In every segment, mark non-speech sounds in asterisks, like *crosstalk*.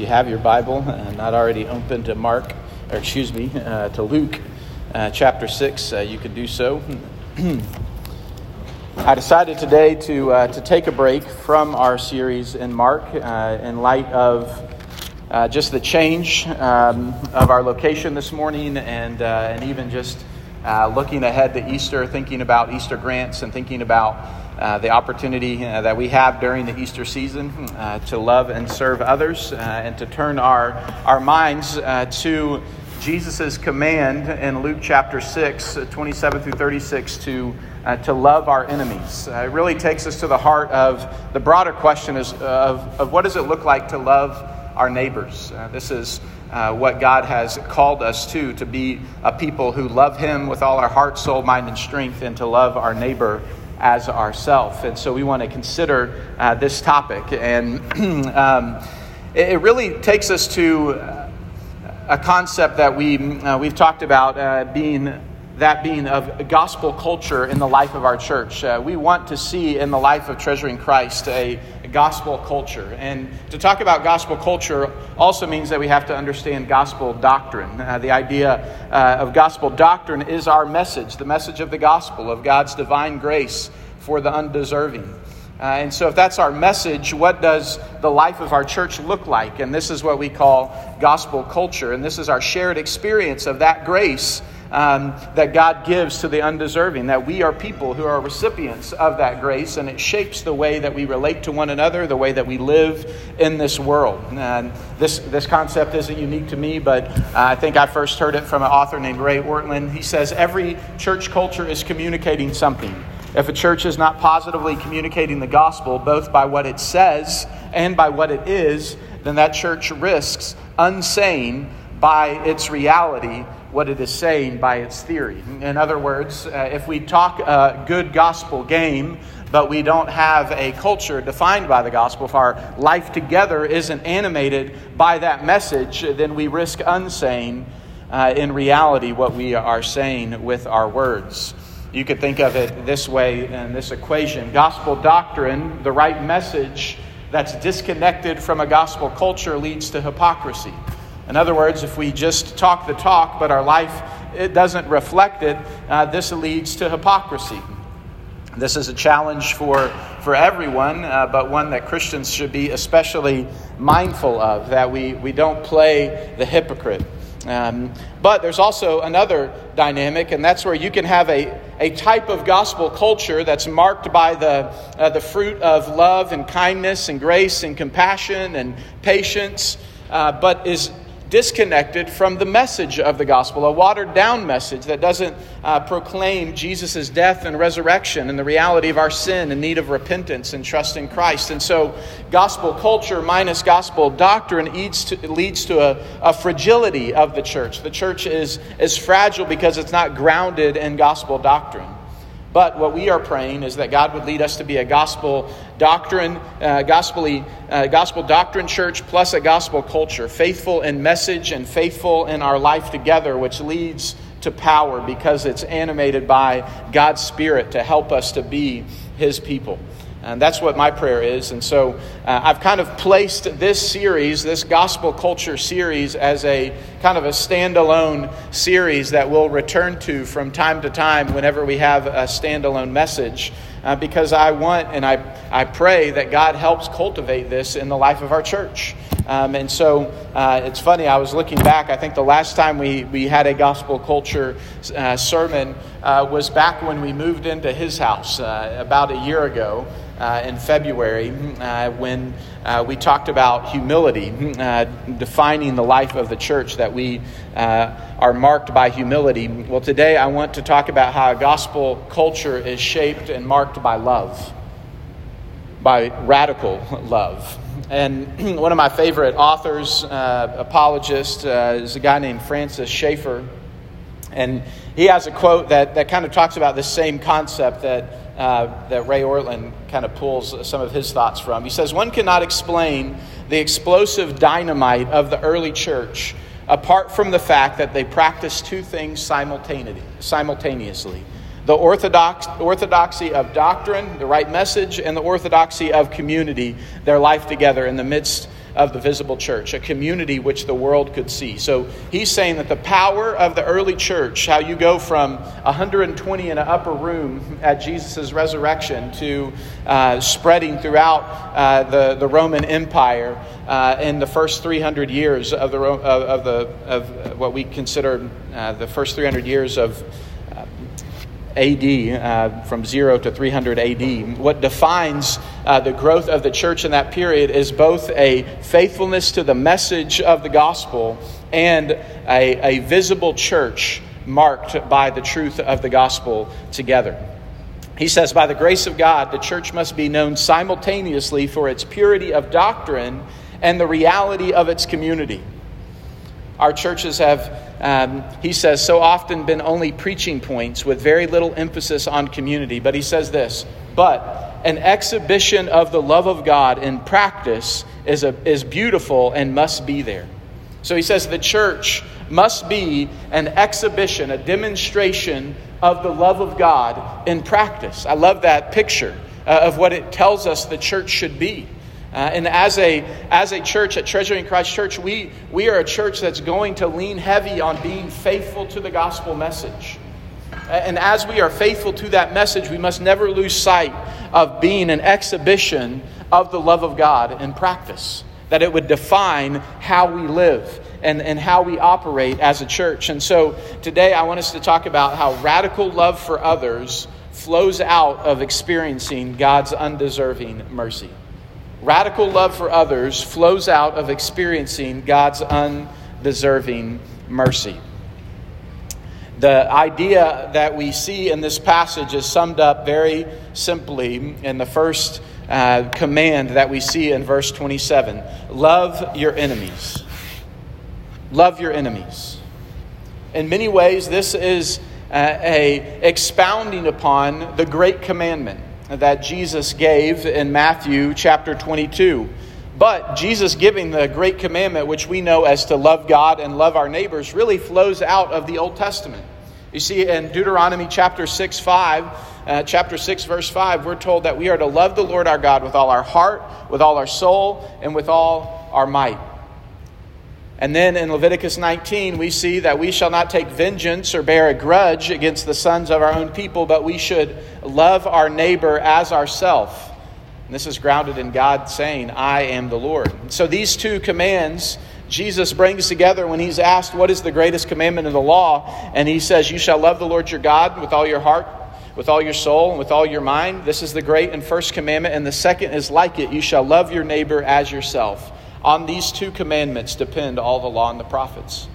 you have your Bible, uh, not already open to Mark, or excuse me, uh, to Luke uh, chapter 6, uh, you could do so. *clears throat* I decided today to, to take a break from our series in Mark in light of just the change um, of our location this morning and, and even just looking ahead to Easter, thinking about Easter grants and thinking about uh, the opportunity uh, that we have during the Easter season uh, to love and serve others uh, and to turn our, our minds uh, to Jesus' command in Luke chapter 6, 27 through 36, to, to love our enemies. it really takes us to the heart of the broader question is, of, of what does it look like to love our neighbors. Uh, this is uh, what God has called us to, to be a people who love Him with all our heart, soul, mind, and strength, and to love our neighbor as ourself. And so we want to consider uh, this topic. And *clears throat* um, it, it, really takes us to a concept that we, uh, we've talked about uh, being that being of gospel culture in the life of our church. Uh, we want to see in the life of Treasuring Christ a, a, gospel culture. And to talk about gospel culture also means that we have to understand gospel doctrine. Uh, the idea uh, of gospel doctrine is our message, the message of the gospel, of God's divine grace for the undeserving. Uh, and so, if that's our message, what does the life of our church look like? And this is what we call gospel culture. And this is our shared experience of that grace um, that God gives to the undeserving, that we are people who are recipients of that grace, and it shapes the way that we relate to one another, the way that we live in this world. And this, this concept isn't unique to me, but uh, I think I first heard it from an author named Ray Ortlund. He says, Every church culture is communicating something. If a church is not positively communicating the gospel, both by what it says and by what it is, then that church risks unsaying by its reality what it is saying by its theory. In other words, uh, if we talk a good gospel game, but we don't have a culture defined by the gospel, if our life together isn't animated by that message, then we risk unsaying uh, in reality what we are saying with our words. You could think of it this way in this equation gospel doctrine, the right message that's disconnected from a gospel culture, leads to hypocrisy. In other words, if we just talk the talk, but our life it doesn't reflect it, uh, this leads to hypocrisy. This is a challenge for, for everyone, uh, but one that Christians should be especially mindful of, that we, we don't play the hypocrite. Um, but there's also another dynamic, and that's where you can have a, a type of gospel culture that's marked by the, uh, the fruit of love and kindness and grace and compassion and patience, uh, but is disconnected from the message of the gospel, a watered down message that doesn't uh, proclaim Jesus' death and resurrection and the reality of our sin and need of repentance and trust in Christ. And so, gospel culture minus gospel doctrine leads to, leads to a, a fragility of the church. The church is, is fragile because it's not grounded in gospel doctrine. But what we are praying is that God would lead us to be a gospel doctrine, uh, gospel, uh, gospel doctrine church plus a gospel culture, faithful in message and faithful in our life together, which leads to power because it's animated by God's Spirit to help us to be His people. And that's what my prayer is. And so uh, I've kind of placed this series, this gospel culture series, as a kind of a standalone series that we'll return to from time to time whenever we have a standalone message. Uh, because I want and I, I pray that God helps cultivate this in the life of our church. Um, and so uh, it's funny, I was looking back. I think the last time we, we had a gospel culture uh, sermon uh, was back when we moved into his house uh, about a year ago uh, in February uh, when uh, we talked about humility, uh, defining the life of the church, that we uh, are marked by humility. Well, today I want to talk about how a gospel culture is shaped and marked by love, by radical love. And *clears throat* one of my favorite authors, apologists, is a guy named Francis Schaeffer. And he has a quote that, that kind of talks about the same concept that uh, that Ray Ortlund kind of pulls some of his thoughts from. He says, One cannot explain the explosive dynamite of the early church apart from the fact that they practiced two things simultaneously the orthodox, orthodoxy of doctrine, the right message, and the orthodoxy of community, their life together in the midst of the visible church, a community which the world could see. So he's saying that the power of the early church, how you go from 120 in an upper room at Jesus' resurrection to uh, spreading throughout uh, the, the Roman Empire uh, in the first 300 years of, the, of, of the, of what we consider uh, the first 300 years of AD, uh, from 0 to 300 AD. What defines uh, the growth of the church in that period is both a faithfulness to the message of the gospel and a, a visible church marked by the truth of the gospel together. He says, By the grace of God, the church must be known simultaneously for its purity of doctrine and the reality of its community. Our churches have, um, he says, so often been only preaching points with very little emphasis on community. But he says this, but an exhibition of the love of God in practice is, a, is beautiful and must be there. So he says the church must be an exhibition, a demonstration of the love of God in practice. I love that picture uh, of what it tells us the church should be. Uh, and as a, as a church at Treasuring Christ Church, we, we are a church that's going to lean heavy on being faithful to the gospel message. And as we are faithful to that message, we must never lose sight of being an exhibition of the love of God in practice, that it would define how we live and, and how we operate as a church. And so today I want us to talk about how radical love for others flows out of experiencing God's undeserving mercy. Radical love for others flows out of experiencing God's undeserving mercy. The idea that we see in this passage is summed up very simply in the first uh, command that we see in verse 27 Love your enemies. Love your enemies. In many ways, this is uh, a expounding upon the great commandment that Jesus gave in Matthew chapter 22. But Jesus giving the great commandment, which we know as to love God and love our neighbors, really flows out of the Old Testament. You see, in Deuteronomy chapter 6, 5, uh, chapter 6, verse 5, we're told that we are to love the Lord our God with all our heart, with all our soul, and with all our might. And then in Leviticus 19, we see that we shall not take vengeance or bear a grudge against the sons of our own people, but we should love our neighbor as ourself. And this is grounded in God saying, I am the Lord. So these two commands Jesus brings together when he's asked, What is the greatest commandment of the law? And he says, You shall love the Lord your God with all your heart, with all your soul, and with all your mind. This is the great and first commandment. And the second is like it you shall love your neighbor as yourself. On these two commandments depend all the law and the prophets.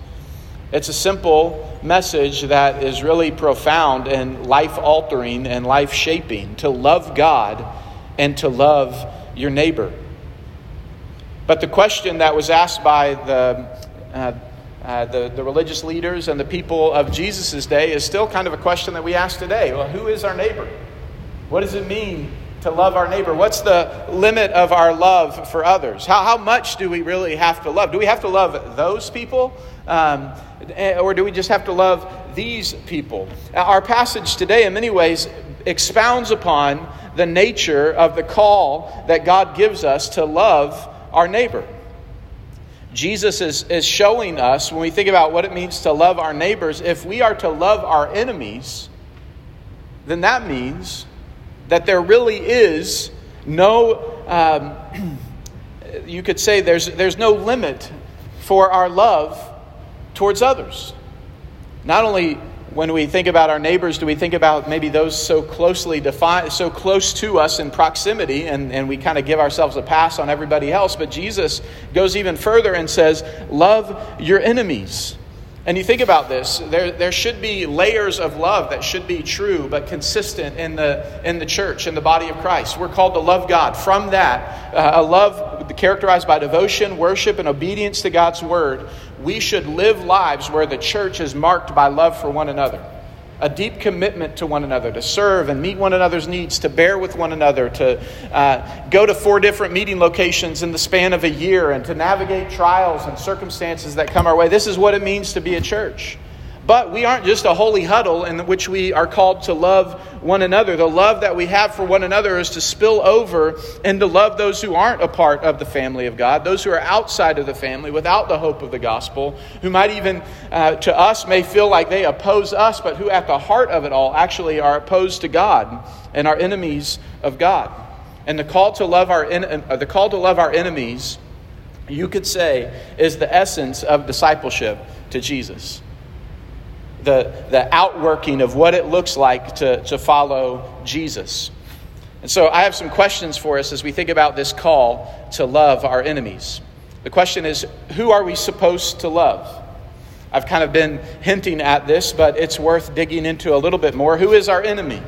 It's a simple message that is really profound and life altering and life shaping to love God and to love your neighbor. But the question that was asked by the, uh, uh, the, the religious leaders and the people of Jesus' day is still kind of a question that we ask today. Well, who is our neighbor? What does it mean to love our neighbor? What's the limit of our love for others? How, how much do we really have to love? Do we have to love those people? Um, eh, or do we just have to love these people? Our passage today, in many ways, expounds upon the nature of the call that God gives us to love our neighbor. Jesus is, is showing us, when we think about what it means to love our neighbors, if we are to love our enemies, then that means that there really is no, um, *clears throat* you could say there's, there's no limit for our love towards others. Not only when we think about our neighbors, do we think about maybe those so closely defined, so close to us in proximity, and, and we kind of give ourselves a pass on everybody else? But Jesus goes even further and says, Love your enemies. And you think about this, there, there should be layers of love that should be true but consistent in the, in the church, in the body of Christ. We're called to love God. From that, uh, a love characterized by devotion, worship, and obedience to God's word, we should live lives where the church is marked by love for one another a deep commitment to one another, to serve and meet one another's needs, to bear with one another, to uh, go to four different meeting locations in the span of a year, and to navigate trials and circumstances that come our way. This is what it means to be a church. But we aren't just a holy huddle in which we are called to love one another. The love that we have for one another is to spill over and to love those who aren't a part of the family of God, those who are outside of the family without the hope of the gospel, who might even, uh, to us, may feel like they oppose us, but who at the heart of it all actually are opposed to God and are enemies of God. And the call to love our, uh, the call to love our enemies, you could say, is the essence of discipleship to Jesus the, the outworking of what it looks like to, to follow Jesus. And so I have some questions for us as we think about this call to love our enemies. The question is who are we supposed to love? I've kind of been hinting at this, but it's worth digging into a little bit more. Who is our enemy?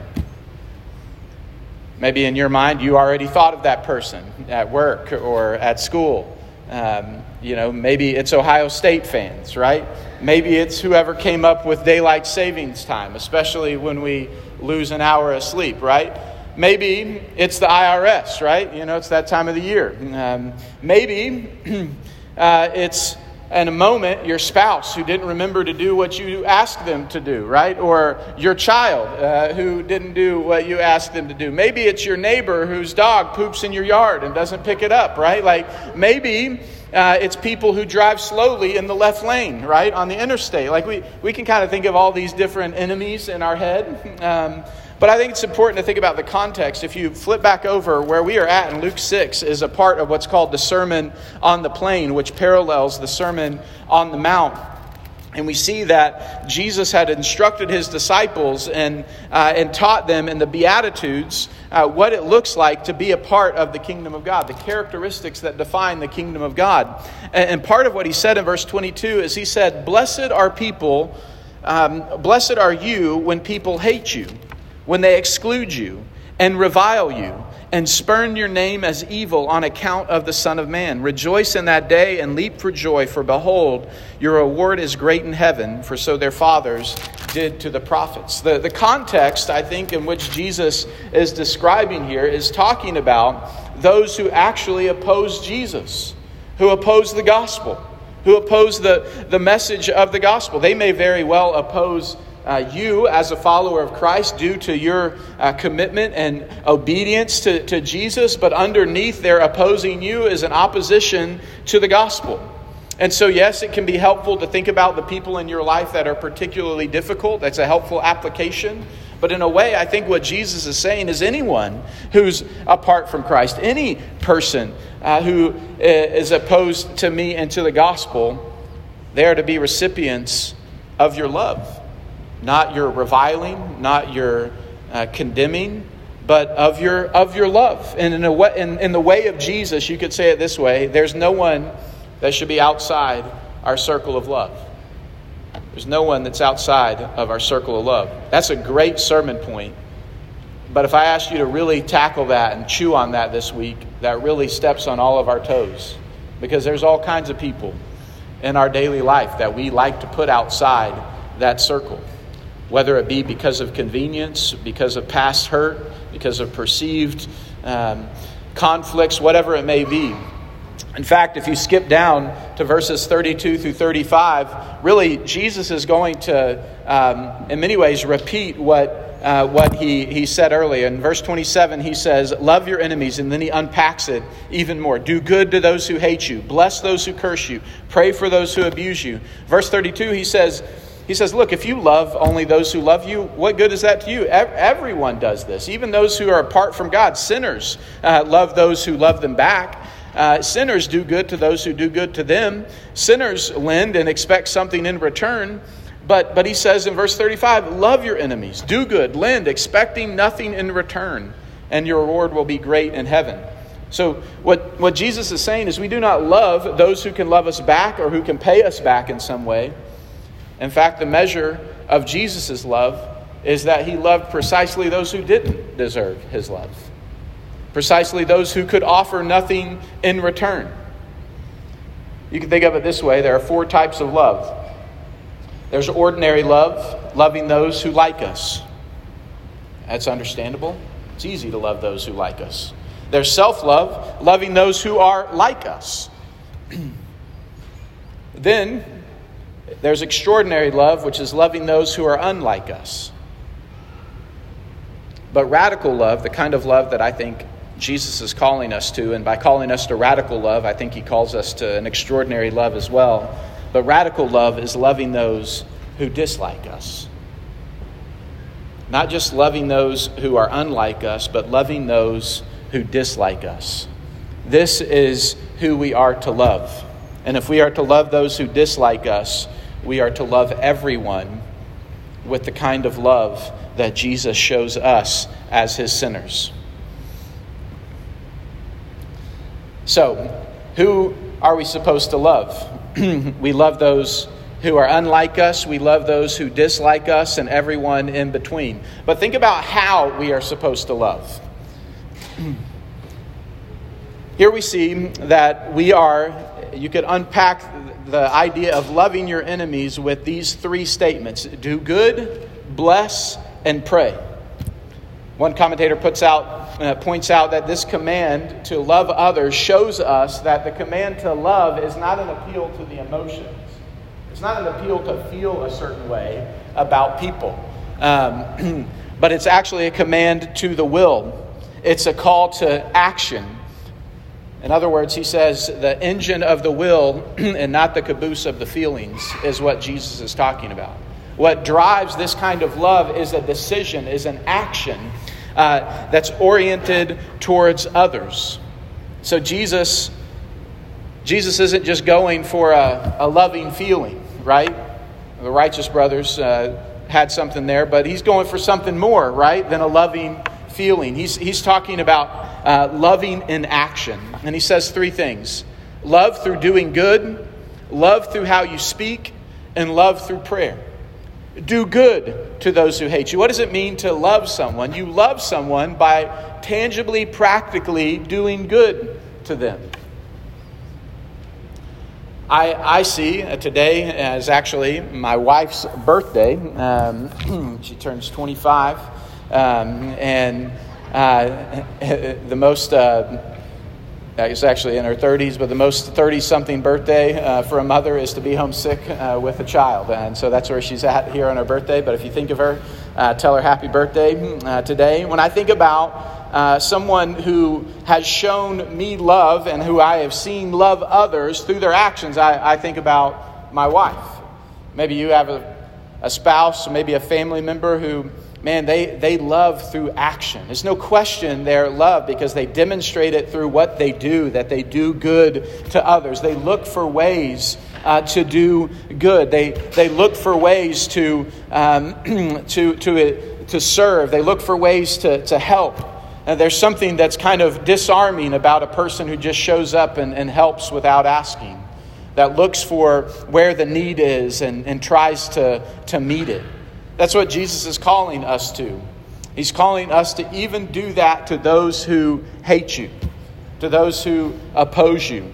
Maybe in your mind, you already thought of that person at work or at school. Um, you know, maybe it's Ohio State fans, right? Maybe it's whoever came up with daylight savings time, especially when we lose an hour of sleep, right? Maybe it's the IRS, right? You know, it's that time of the year. Um, maybe *clears throat* uh, it's in a moment your spouse who didn't remember to do what you asked them to do, right? Or your child uh, who didn't do what you asked them to do. Maybe it's your neighbor whose dog poops in your yard and doesn't pick it up, right? Like maybe uh, it's people who drive slowly in the left lane, right, on the interstate. Like we, we can kind of think of all these different enemies in our head. *laughs* Um, but I think it's important to think about the context. If you flip back over where we are at in Luke 6 is a part of what's called the Sermon on the Plain, which parallels the Sermon on the Mount. And we see that Jesus had instructed his disciples and, uh, and taught them in the Beatitudes uh, what it looks like to be a part of the kingdom of God, the characteristics that define the kingdom of God. And, and part of what he said in verse 22 is he said, Blessed are people, um, blessed are you when people hate you, when they exclude you and revile you and spurn your name as evil on account of the Son of Man. Rejoice in that day and leap for joy, for behold, your reward is great in heaven, for so their fathers did to the prophets. The, the context, I think, in which Jesus is describing here is talking about those who actually oppose Jesus, who oppose the gospel, who oppose the, the message of the gospel. They may very well oppose uh, you as a follower of Christ due to your uh, commitment and obedience to, to Jesus, but underneath their opposing you is an opposition to the gospel. And so, yes, it can be helpful to think about the people in your life that are particularly difficult. That's a helpful application. But in a way, I think what Jesus is saying is anyone who's apart from Christ, any person uh, who uh, opposed to me and to the gospel, they are to be recipients of your love not your reviling, not your uh, condemning, but of your of your love. And in, a way, in, in the way of Jesus, you could say it this way: There's no one that should be outside our circle of love. There's no one that's outside of our circle of love. That's a great sermon point. But if I ask you to really tackle that and chew on that this week, that really steps on all of our toes. Because there's all kinds of people in our daily life that we like to put outside that circle whether it be because of convenience, because of past hurt, because of perceived um, conflicts, whatever it may be. In fact, if you skip down to verses 32 through 35, really, Jesus is going to, um, in many ways, repeat what uh, what he, he said earlier. In verse 27, he says, Love your enemies, and then he unpacks it even more. Do good to those who hate you, bless those who curse you, pray for those who abuse you. Verse 32, he says, he says, Look, if you love only those who love you, what good is that to you? Everyone does this. Even those who are apart from God, sinners, uh, love those who love them back. Uh, sinners do good to those who do good to them. Sinners lend and expect something in return. But, but he says in verse 35 love your enemies, do good, lend, expecting nothing in return, and your reward will be great in heaven. So, what, what Jesus is saying is we do not love those who can love us back or who can pay us back in some way. In fact, the measure of Jesus' love is that he loved precisely those who didn't deserve his love, precisely those who could offer nothing in return. You can think of it this way there are four types of love there's ordinary love, loving those who like us. That's understandable. It's easy to love those who like us. There's self love, loving those who are like us. *clears throat* then There's extraordinary love, which is loving those who are unlike us. But radical love, the kind of love that I think Jesus is calling us to, and by calling us to radical love, I think he calls us to an extraordinary love as well. But radical love is loving those who dislike us. Not just loving those who are unlike us, but loving those who dislike us. This is who we are to love. And if we are to love those who dislike us, we are to love everyone with the kind of love that Jesus shows us as his sinners. So, who are we supposed to love? *clears throat* we love those who are unlike us, we love those who dislike us, and everyone in between. But think about how we are supposed to love. *clears throat* Here we see that we are, you could unpack the idea of loving your enemies with these three statements do good, bless, and pray. One commentator puts out, uh, points out that this command to love others shows us that the command to love is not an appeal to the emotions. It's not an appeal to feel a certain way about people, um, *clears throat* but it's actually a command to the will. It's a call to action. In other words, he says the engine of the will *clears throat* and not the caboose of the feelings is what Jesus is talking about. What drives this kind of love is a decision, is an action uh, that's oriented towards others. So Jesus, Jesus isn't just going for a, a loving feeling right? The righteous brothers uh, had something there, but he's going for something more, right, than a loving feeling. He's, he's talking about uh, loving in action. And he says three things love through doing good, love through how you speak, and love through prayer. Do good to those who hate you. What does it mean to love someone? You love someone by tangibly, practically doing good to them. I, I see uh, today as actually my wife's birthday. Um, *clears throat* she turns 25. Um, and uh, *laughs* the most, uh, it's actually in her 30s, but the most 30 something birthday uh, for a mother is to be homesick uh, with a child. And so that's where she's at here on her birthday. But if you think of her, uh, tell her happy birthday today. When I think about uh, someone who has shown me love and who I have seen love others through their actions, I, I think about my wife. Maybe you have a, a spouse, maybe a family member who, man, they, they love through action. There's no question their love because they demonstrate it through what they do, that they do good to others. They look for ways uh, to do good. They, they look for ways to, um, *clears throat* to, to, to serve. They look for ways to, to help. Uh, there's something that's kind of disarming about a person who just shows up and, and helps without asking, that looks for where the need is and, and tries to, to meet it. That's what Jesus is calling us to. He's calling us to even do that to those who hate you, to those who oppose you.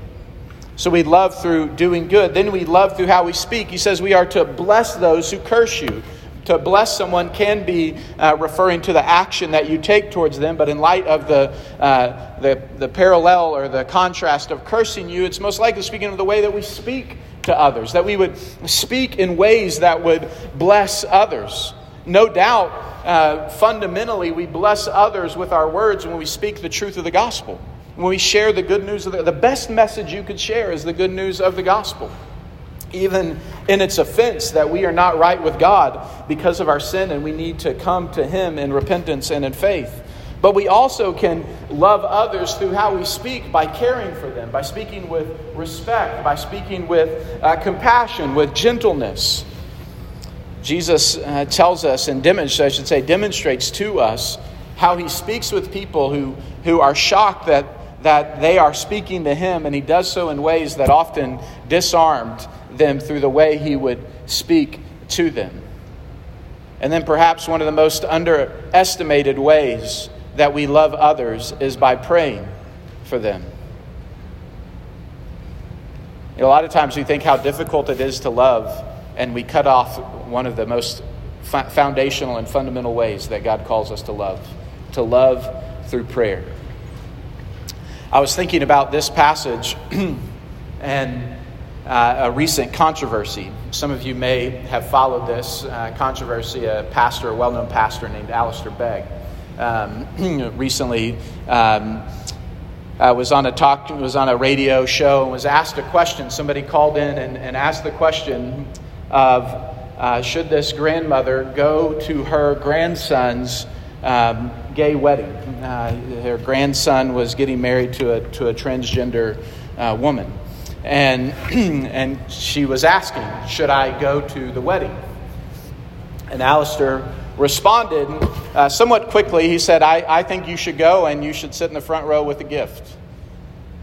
So we love through doing good. Then we love through how we speak. He says we are to bless those who curse you. To bless someone can be uh, referring to the action that you take towards them, but in light of the, uh, the, the parallel or the contrast of cursing you, it's most likely speaking of the way that we speak to others, that we would speak in ways that would bless others. No doubt, uh, fundamentally, we bless others with our words when we speak the truth of the gospel. When we share the good news of the, the best message you could share is the good news of the gospel even in its offense that we are not right with God because of our sin and we need to come to Him in repentance and in faith. But we also can love others through how we speak by caring for them, by speaking with respect, by speaking with uh, compassion, with gentleness. Jesus uh, tells us and demonstrates, I should say, demonstrates to us how he speaks with people who, who are shocked that, that they are speaking to him, and he does so in ways that often disarmed them through the way he would speak to them. And then perhaps one of the most underestimated ways that we love others is by praying for them. You know, a lot of times we think how difficult it is to love, and we cut off one of the most foundational and fundamental ways that God calls us to love to love through prayer. I was thinking about this passage, *clears throat* and uh, a recent controversy. Some of you may have followed this uh, controversy. A pastor, a well known pastor named Alistair Begg, um, *clears throat* recently um, was on a talk, was on a radio show, and was asked a question. Somebody called in and, and asked the question of uh, should this grandmother go to her grandson's um, gay wedding? Uh, her grandson was getting married to a, to a transgender uh, woman. And, *clears throat* and she was asking, Should I go to the wedding? And Alistair responded uh, somewhat quickly. He said, I, I think you should go and you should sit in the front row with a gift.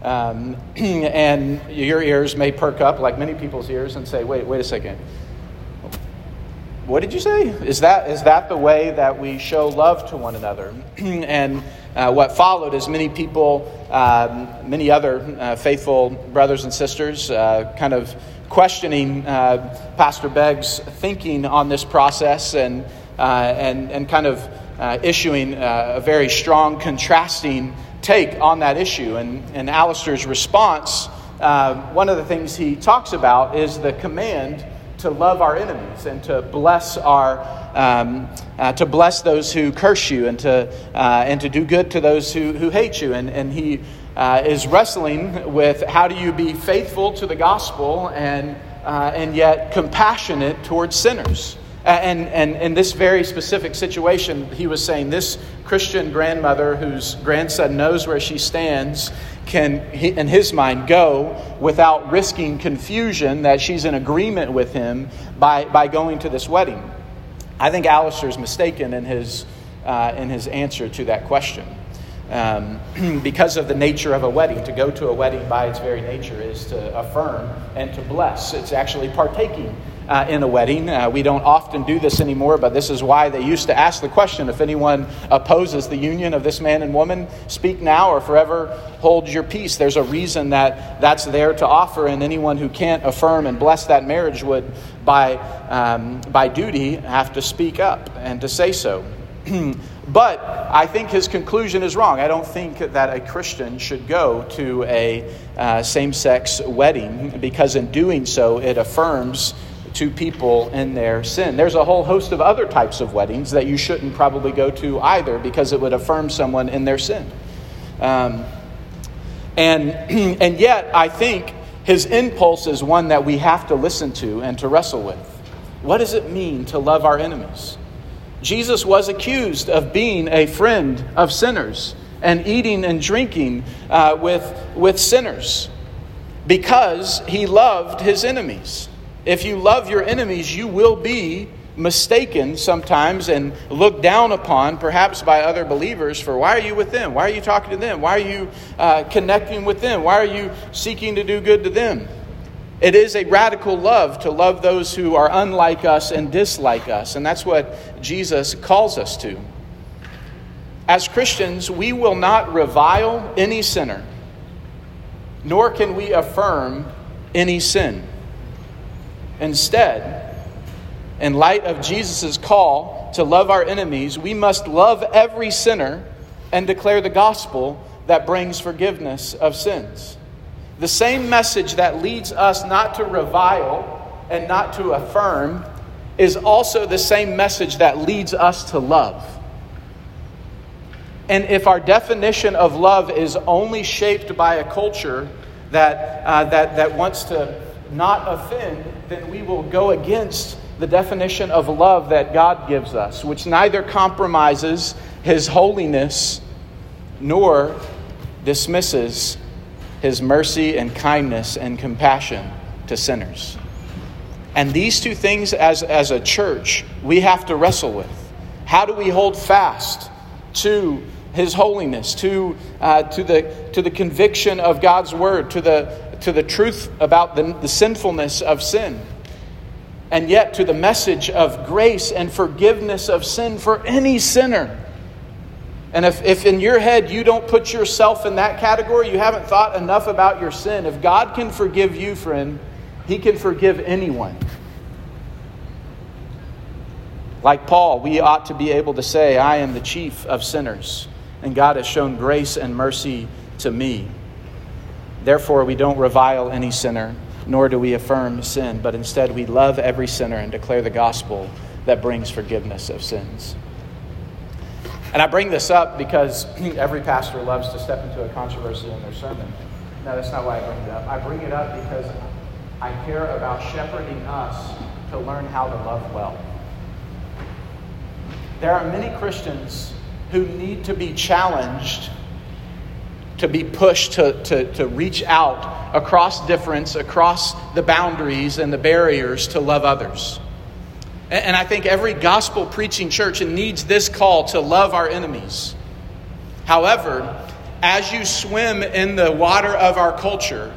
Um, *clears throat* and your ears may perk up, like many people's ears, and say, Wait, wait a second. What did you say? Is that, is that the way that we show love to one another? *clears throat* and uh, what followed is many people, um, many other uh, faithful brothers and sisters, uh, kind of questioning uh, Pastor Begg's thinking on this process and, and, and kind of uh, issuing a very strong, contrasting take on that issue. And, and Alistair's response, one of the things he talks about is the command to love our enemies and to bless our um, uh, to bless those who curse you and to uh, and to do good to those who, who hate you and and he uh, is wrestling with how do you be faithful to the gospel and uh, and yet compassionate towards sinners and, and in this very specific situation, he was saying this Christian grandmother whose grandson knows where she stands can, in his mind, go without risking confusion that she's in agreement with him by, by going to this wedding. I think Alistair's mistaken in his, uh, in his answer to that question. Um, *clears throat* because of the nature of a wedding. To go to a wedding by its very nature is to affirm and to bless. It's actually partaking uh, in a wedding. Uh, we don't often do this anymore, but this is why they used to ask the question if anyone opposes the union of this man and woman, speak now or forever hold your peace. There's a reason that that's there to offer, and anyone who can't affirm and bless that marriage would, by, um, by duty, have to speak up and to say so. *clears throat* but I think his conclusion is wrong. I don't think that a Christian should go to a uh, same sex wedding because, in doing so, it affirms to people in their sin. There's a whole host of other types of weddings that you shouldn't probably go to either because it would affirm someone in their sin. Um, and, *clears throat* and yet, I think his impulse is one that we have to listen to and to wrestle with. What does it mean to love our enemies? Jesus was accused of being a friend of sinners and eating and drinking uh, with, with sinners because he loved his enemies. If you love your enemies, you will be mistaken sometimes and looked down upon, perhaps by other believers, for why are you with them? Why are you talking to them? Why are you uh, connecting with them? Why are you seeking to do good to them? It is a radical love to love those who are unlike us and dislike us, and that's what Jesus calls us to. As Christians, we will not revile any sinner, nor can we affirm any sin. Instead, in light of Jesus' call to love our enemies, we must love every sinner and declare the gospel that brings forgiveness of sins. The same message that leads us not to revile and not to affirm is also the same message that leads us to love. And if our definition of love is only shaped by a culture that, uh, that, that wants to not offend, then we will go against the definition of love that God gives us, which neither compromises his holiness nor dismisses his mercy and kindness and compassion to sinners. And these two things, as, as a church, we have to wrestle with. How do we hold fast to his holiness, to, uh, to, the, to the conviction of God's word, to the, to the truth about the, the sinfulness of sin, and yet to the message of grace and forgiveness of sin for any sinner. And if, if in your head you don't put yourself in that category, you haven't thought enough about your sin. If God can forgive you, friend, He can forgive anyone. Like Paul, we ought to be able to say, I am the chief of sinners, and God has shown grace and mercy to me. Therefore, we don't revile any sinner, nor do we affirm sin, but instead we love every sinner and declare the gospel that brings forgiveness of sins. And I bring this up because *clears throat* every pastor loves to step into a controversy in their sermon. No, that's not why I bring it up. I bring it up because I care about shepherding us to learn how to love well. There are many Christians who need to be challenged to be pushed to, to, to reach out across difference, across the boundaries and the barriers to love others. And, and I think every gospel preaching church needs this call to love our enemies. However, as you swim in the water of our culture,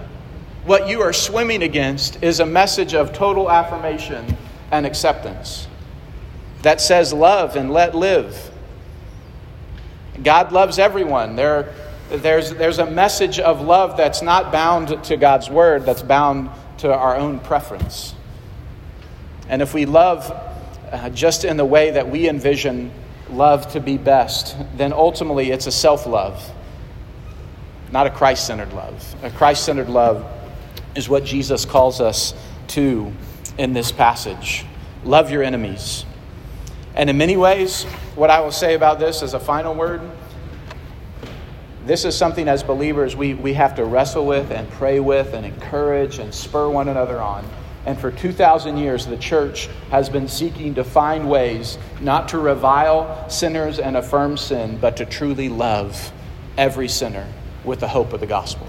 what you are swimming against is a message of total affirmation and acceptance that says love and let live. God loves everyone. There, there's, there's a message of love that's not bound to God's word, that's bound to our own preference. And if we love uh, just in the way that we envision love to be best, then ultimately it's a self love, not a Christ centered love. A Christ centered love is what Jesus calls us to in this passage. Love your enemies. And in many ways, what I will say about this as a final word this is something as believers we, we have to wrestle with and pray with and encourage and spur one another on. And for 2,000 years, the church has been seeking to find ways not to revile sinners and affirm sin, but to truly love every sinner with the hope of the gospel.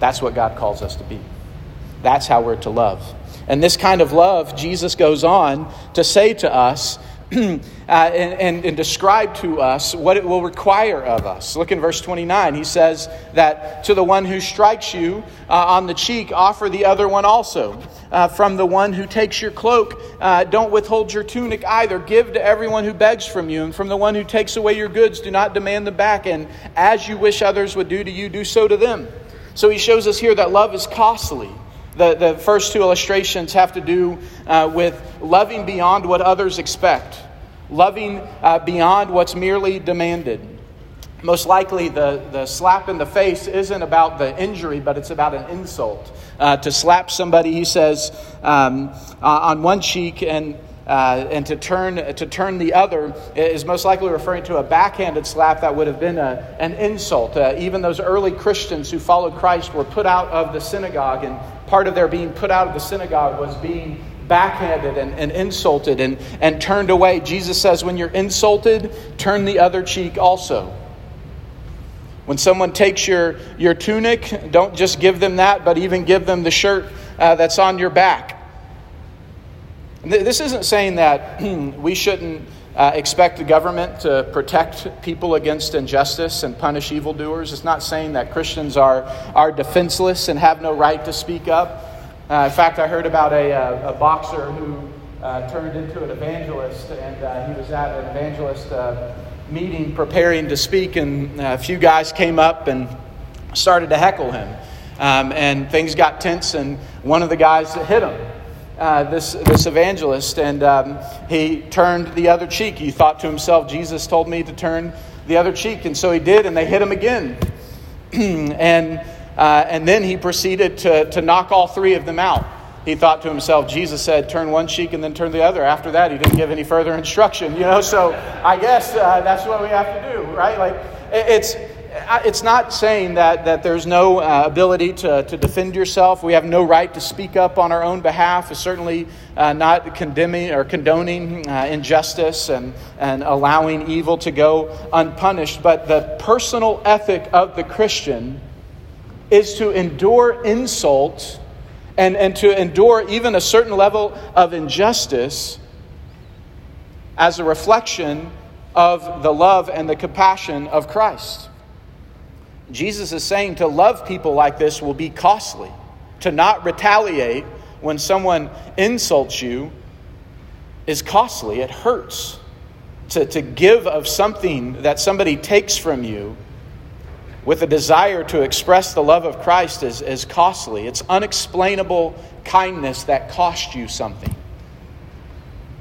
That's what God calls us to be. That's how we're to love. And this kind of love, Jesus goes on to say to us *clears throat* uh, and, and, and, describe to us what it will require of us. Look in verse 29. He says that to the one who strikes you uh, on the cheek, offer the other one also. Uh, from the one who takes your cloak, uh, don't withhold your tunic either. Give to everyone who begs from you. And from the one who takes away your goods, do not demand them back. And as you wish others would do to you, do so to them. So he shows us here that love is costly. The, the first two illustrations have to do uh, with loving beyond what others expect, loving uh, beyond what's merely demanded. Most likely, the, the slap in the face isn't about the injury, but it's about an insult. Uh, to slap somebody, he says, um, on one cheek and uh, and to turn, to turn the other is most likely referring to a backhanded slap that would have been a, an insult. Uh, even those early Christians who followed Christ were put out of the synagogue, and part of their being put out of the synagogue was being backhanded and, and insulted and, and turned away. Jesus says, when you're insulted, turn the other cheek also. When someone takes your, your tunic, don't just give them that, but even give them the shirt uh, that's on your back. This isn't saying that *clears throat* we shouldn't uh, expect the government to protect people against injustice and punish evildoers. It's not saying that Christians are, are defenseless and have no right to speak up. Uh, in fact, I heard about a, a, uh, a boxer who uh, turned into an evangelist, and uh, he was at an evangelist uh, meeting preparing to speak, and a few guys came up and started to heckle him. Um, and things got tense, and one of the guys hit him uh, this, this evangelist, and um, he turned the other cheek. He thought to himself, Jesus told me to turn the other cheek. And so he did, and they hit him again. *clears throat* and, uh, and then he proceeded to, to knock all three of them out. He thought to himself, Jesus said, turn one cheek and then turn the other. After that, he didn't give any further instruction, you know? So I guess uh, that's what we have to do, right? Like, it's it's not saying that, that there's no uh, ability to, to defend yourself. We have no right to speak up on our own behalf. It's certainly uh, not condemning or condoning uh, injustice and, and allowing evil to go unpunished. But the personal ethic of the Christian is to endure insult and, and to endure even a certain level of injustice as a reflection of the love and the compassion of Christ. Jesus is saying to love people like this will be costly. To not retaliate when someone insults you is costly, it hurts. To, to give of something that somebody takes from you with a desire to express the love of Christ is, is costly. It's unexplainable kindness that cost you something.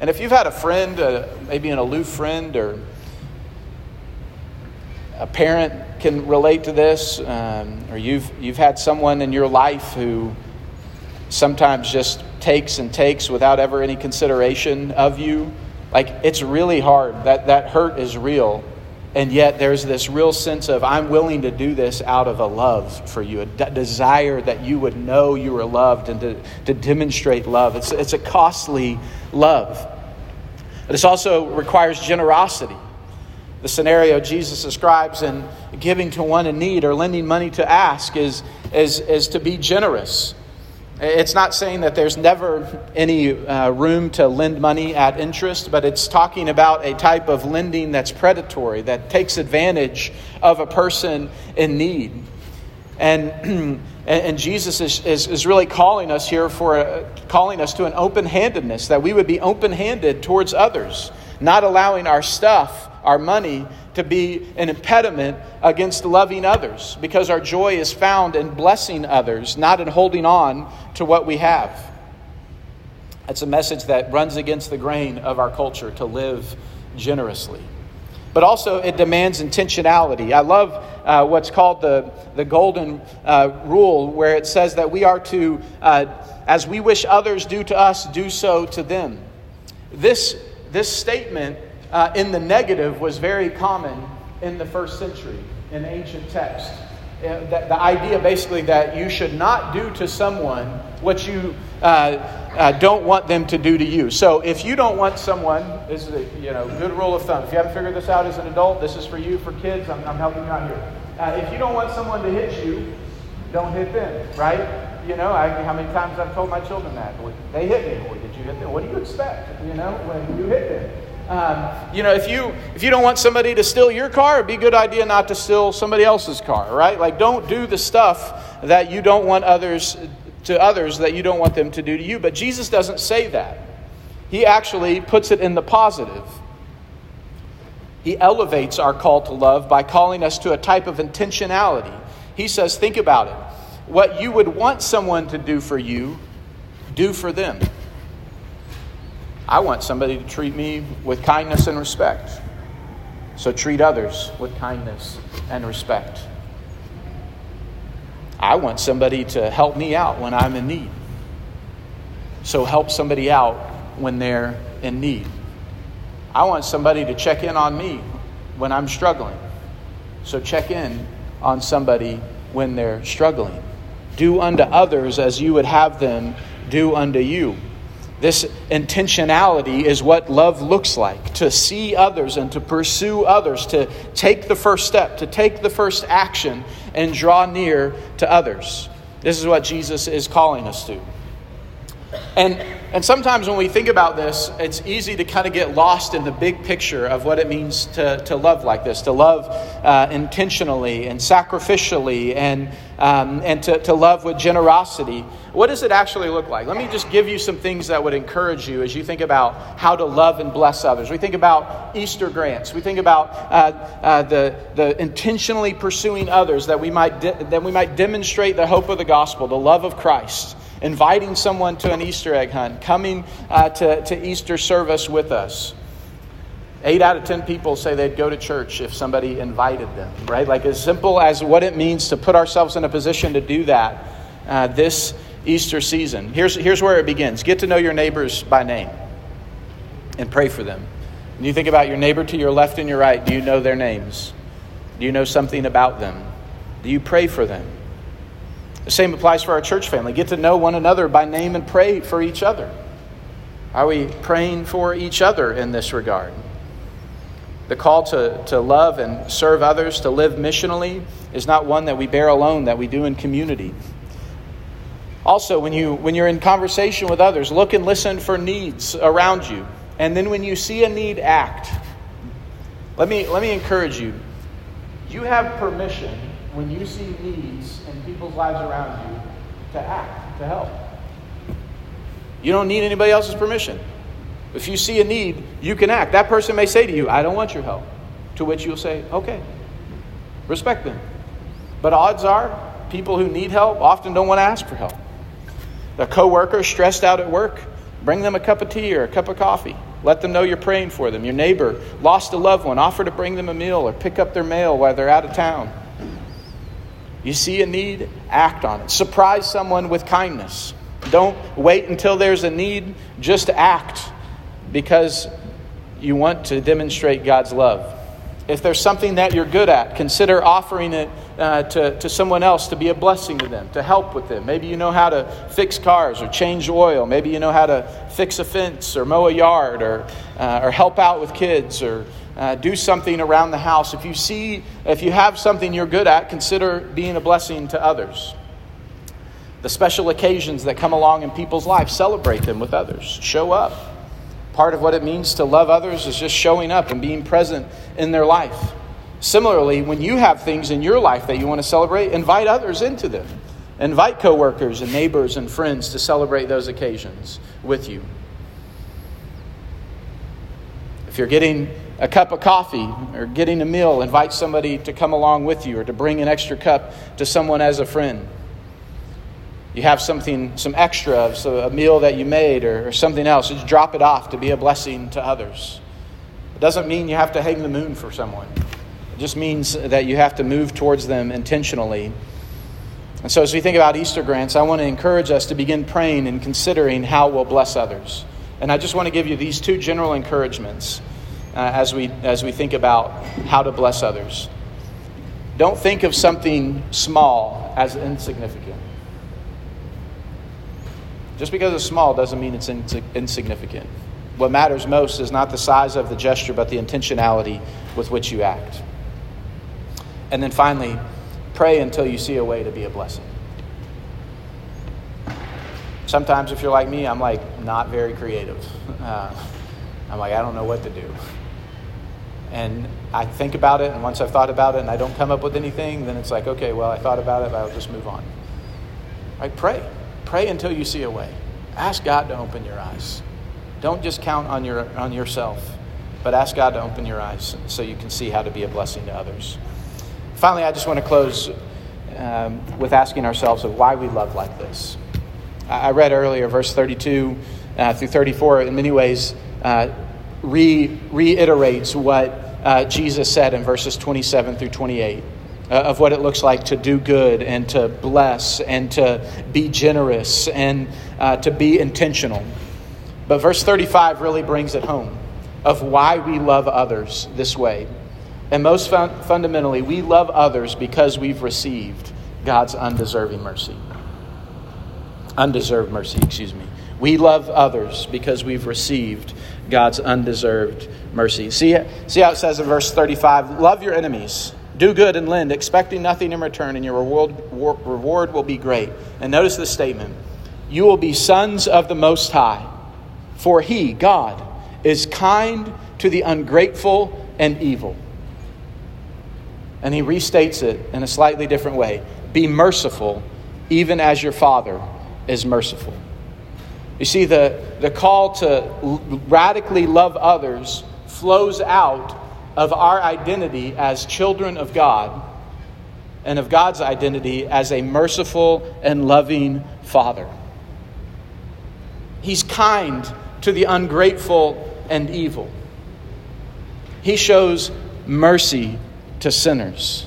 And if you've had a friend, uh, maybe an aloof friend or a parent can relate to this, um, or you've, you've had someone in your life who sometimes just takes and takes without ever any consideration of you. Like, it's really hard. That, that hurt is real. And yet, there's this real sense of, I'm willing to do this out of a love for you, a de- desire that you would know you were loved and to, to demonstrate love. It's, it's a costly love. But it also requires generosity. The scenario Jesus describes in giving to one in need or lending money to ask is, is, is to be generous. It's not saying that there's never any uh, room to lend money at interest, but it's talking about a type of lending that's predatory, that takes advantage of a person in need. And, *clears throat* and Jesus is, is, is, really calling us here for a, calling us to an open handedness, that we would be open handed towards others, not allowing our stuff, our money, to be an impediment against loving others because our joy is found in blessing others, not in holding on to what we have. That's a message that runs against the grain of our culture to live generously. But also, it demands intentionality. I love uh, what's called the, the golden uh, rule, where it says that we are to, uh, as we wish others do to us, do so to them. This, this statement uh, in the negative was very common in the first century in ancient texts. Uh, the, the idea basically that you should not do to someone what you uh, uh, don't want them to do to you. So if you don't want someone, this is a you know good rule of thumb. If you haven't figured this out as an adult, this is for you. For kids, I'm, I'm helping you out here. Uh, if you don't want someone to hit you, don't hit them, right? You know, I, how many times I've told my children that? They hit me. Well, did you hit them? What do you expect? You know, when you hit them. Um, you know, if you if you don't want somebody to steal your car, it'd be a good idea not to steal somebody else's car, right? Like, don't do the stuff that you don't want others to others that you don't want them to do to you. But Jesus doesn't say that. He actually puts it in the positive. He elevates our call to love by calling us to a type of intentionality. He says, think about it. What you would want someone to do for you, do for them. I want somebody to treat me with kindness and respect. So treat others with kindness and respect. I want somebody to help me out when I'm in need. So help somebody out when they're in need. I want somebody to check in on me when I'm struggling. So check in on somebody when they're struggling. Do unto others as you would have them do unto you. This intentionality is what love looks like to see others and to pursue others, to take the first step, to take the first action and draw near to others. This is what Jesus is calling us to. And, and sometimes when we think about this, it's easy to kind of get lost in the big picture of what it means to, to love like this, to love uh, intentionally and sacrificially and, um, and to, to love with generosity. What does it actually look like? Let me just give you some things that would encourage you as you think about how to love and bless others. We think about Easter grants. We think about uh, uh, the, the intentionally pursuing others that we, might de- that we might demonstrate the hope of the gospel, the love of Christ inviting someone to an Easter egg hunt, coming uh, to, to Easter service with us. Eight out of ten people say they'd go to church if somebody invited them, right? Like as simple as what it means to put ourselves in a position to do that uh, this Easter season. Here's, here's where it begins get to know your neighbors by name and pray for them. When you think about your neighbor to your left and your right, do you know their names? Do you know something about them? Do you pray for them? The same applies for our church family. Get to know one another by name and pray for each other. Are we praying for each other in this regard? The call to, to love and serve others, to live missionally, is not one that we bear alone, that we do in community. Also, when, you, when you're in conversation with others, look and listen for needs around you. And then when you see a need, act. Let me, let me encourage you. You have permission when you see needs in people's lives around you to act, to help. You don't need anybody else's permission. If you see a need, you can act. That person may say to you, I don't want your help. To which you'll say, okay, respect them. But odds are, people who need help often don't want to ask for help. A coworker stressed out at work, bring them a cup of tea or a cup of coffee. Let them know you're praying for them. Your neighbor lost a loved one, offer to bring them a meal or pick up their mail while they're out of town. You see a need, act on it. Surprise someone with kindness. Don't wait until there's a need, just act because you want to demonstrate God's love. If there's something that you're good at, consider offering it uh, to, to someone else to be a blessing to them, to help with them. Maybe you know how to fix cars or change oil. Maybe you know how to fix a fence or mow a yard or, uh, or help out with kids or uh, do something around the house. If you see, if you have something you're good at, consider being a blessing to others. The special occasions that come along in people's lives, celebrate them with others. Show up. Part of what it means to love others is just showing up and being present in their life. Similarly, when you have things in your life that you want to celebrate, invite others into them. Invite coworkers and neighbors and friends to celebrate those occasions with you. If you're getting a cup of coffee or getting a meal, invite somebody to come along with you or to bring an extra cup to someone as a friend you have something, some extra, so a meal that you made or, or something else, just drop it off to be a blessing to others. It doesn't mean you have to hang the moon for someone. It just means that you have to move towards them intentionally. And so, as we think about Easter grants, I want to encourage us to begin praying and considering how we'll bless others. And I just want to give you these two general encouragements uh, as, we, as we think about how to bless others. Don't think of something small as insignificant. Just because it's small doesn't mean it's insignificant. What matters most is not the size of the gesture, but the intentionality with which you act. And then finally, pray until you see a way to be a blessing. Sometimes, if you're like me, I'm like not very creative. Uh, I'm like, I don't know what to do. And I think about it, and once I've thought about it and I don't come up with anything, then it's like, okay, well, I thought about it, but I'll just move on. Right? Pray. Pray until you see a way. Ask God to open your eyes. Don't just count on, your, on yourself, but ask God to open your eyes so you can see how to be a blessing to others. Finally, I just want to close um, with asking ourselves of why we love like this. I read earlier, verse 32 uh, through 34, in many ways, uh, re- reiterates what uh, Jesus said in verses 27 through 28 uh, of what it looks like to do good and to bless and to be generous and uh, to be intentional. But verse 35 really brings it home of why we love others this way. And most fun- fundamentally, we love others because we've received God's undeserving mercy. Undeserved mercy, excuse me. We love others because we've received God's undeserved mercy. See, see how it says in verse 35 love your enemies do good and lend, expecting nothing in return, and your reward, reward will be great. And notice the statement You will be sons of the Most High, for He, God, is kind to the ungrateful and evil. And He restates it in a slightly different way Be merciful, even as your Father is merciful. You see, the, the call to radically love others flows out of our identity as children of God and of God's identity as a merciful and loving Father. He's kind to the ungrateful and evil. He shows mercy to sinners.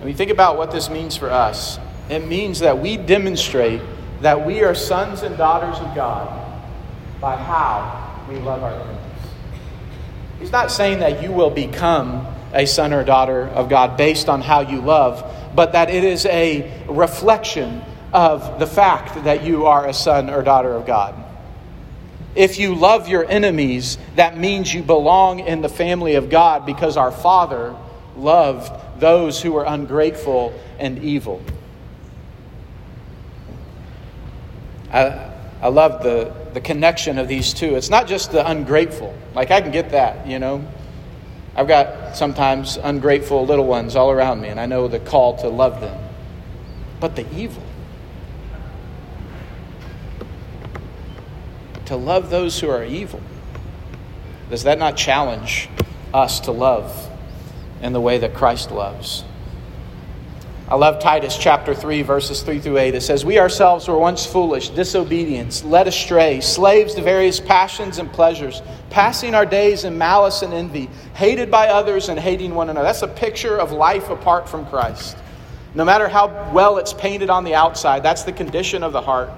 When you think about what this means for us, it means that we demonstrate that we are sons and daughters of God by how we love our. He's not saying that you will become a son or daughter of God based on how you love, but that it is a reflection of the fact that you are a son or daughter of God. If you love your enemies, that means you belong in the family of God because our Father loved those who were ungrateful and evil. I, I love the, the connection of these two. It's not just the ungrateful. Like, I can get that, you know. I've got sometimes ungrateful little ones all around me, and I know the call to love them. But the evil, to love those who are evil, does that not challenge us to love in the way that Christ loves? I love Titus chapter 3, verses 3 through 8. It says, We ourselves were once foolish, disobedient, led astray, slaves to various passions and pleasures, passing our days in malice and envy, hated by others and hating one another. That's a picture of life apart from Christ. No matter how well it's painted on the outside, that's the condition of the heart.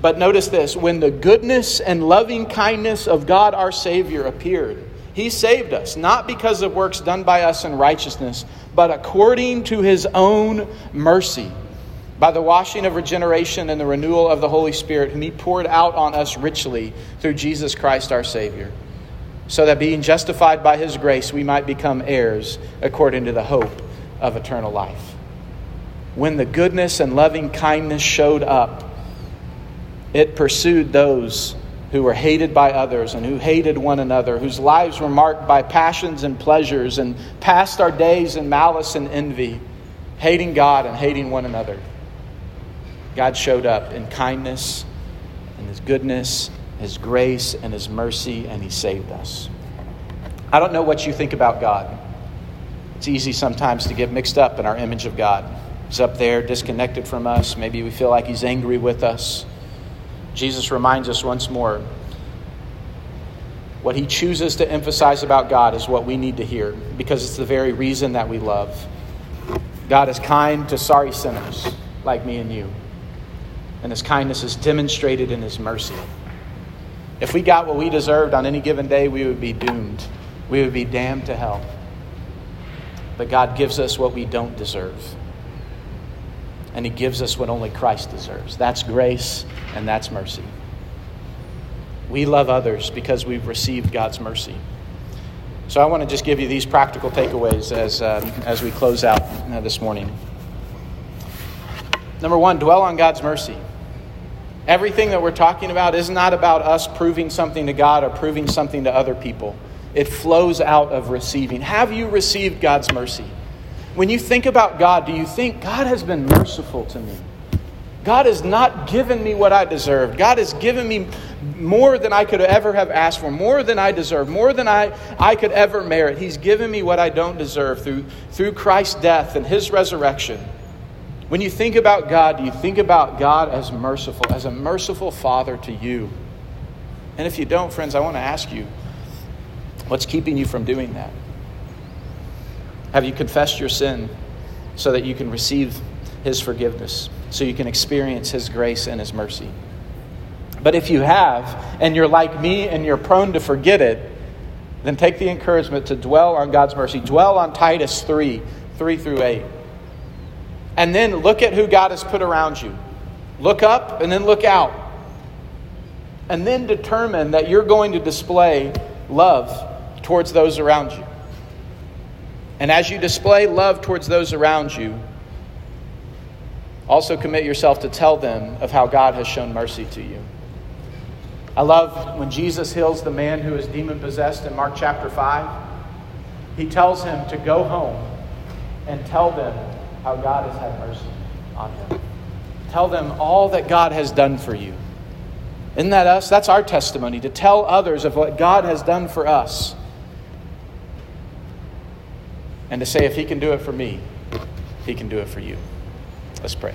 But notice this when the goodness and loving kindness of God our Savior appeared, He saved us, not because of works done by us in righteousness but according to his own mercy, by the washing of regeneration and the renewal of the Holy Spirit, whom he poured out on us richly through Jesus Christ our Savior, so that being justified by his grace, we might become heirs according to the hope of eternal life. When the goodness and loving kindness showed up, it pursued those who were hated by others and who hated one another, whose lives were marked by passions and pleasures, and passed our days in malice and envy, hating God and hating one another. God showed up in kindness and His goodness, His grace, and His mercy, and He saved us. I don't know what you think about God. It's easy sometimes to get mixed up in our image of God. He's up there, disconnected from us. Maybe we feel like He's angry with us. Jesus reminds us once more what he chooses to emphasize about God is what we need to hear because it's the very reason that we love. God is kind to sorry sinners like me and you, and his kindness is demonstrated in his mercy. If we got what we deserved on any given day, we would be doomed. We would be damned to hell. But God gives us what we don't deserve and He gives us what only Christ deserves. That's grace and that's mercy. We love others because we've received God's mercy. So I want to just give you these practical takeaways as, uh, as we close out uh, this morning. Number one, dwell on God's mercy. Everything that we're talking about is not about us proving something to God or proving something to other people. It flows out of receiving. Have you received God's mercy? When you think about God, do you think God has been merciful to me? God has not given me what I deserve. God has given me more than I could ever have asked for, more than I deserve, more than I, I could ever merit. He's given me what I don't deserve through, through Christ's death and his resurrection. When you think about God, do you think about God as merciful, as a merciful Father to you? And if you don't, friends, I want to ask you what's keeping you from doing that? Have you confessed your sin so that you can receive His forgiveness, so you can experience His grace and His mercy? But if you have, and you're like me and you're prone to forget it, then take the encouragement to dwell on God's mercy. Dwell on Titus 3 3 through 8. And then look at who God has put around you. Look up and then look out. And then determine that you're going to display love towards those around you. And as you display love towards those around you, also commit yourself to tell them of how God has shown mercy to you. I love when Jesus heals the man who is demon possessed in Mark chapter 5. He tells him to go home and tell them how God has had mercy on him. Tell them all that God has done for you. Isn't that us? That's our testimony to tell others of what God has done for us and to say, if He can do it for me, He can do it for you. Let's pray.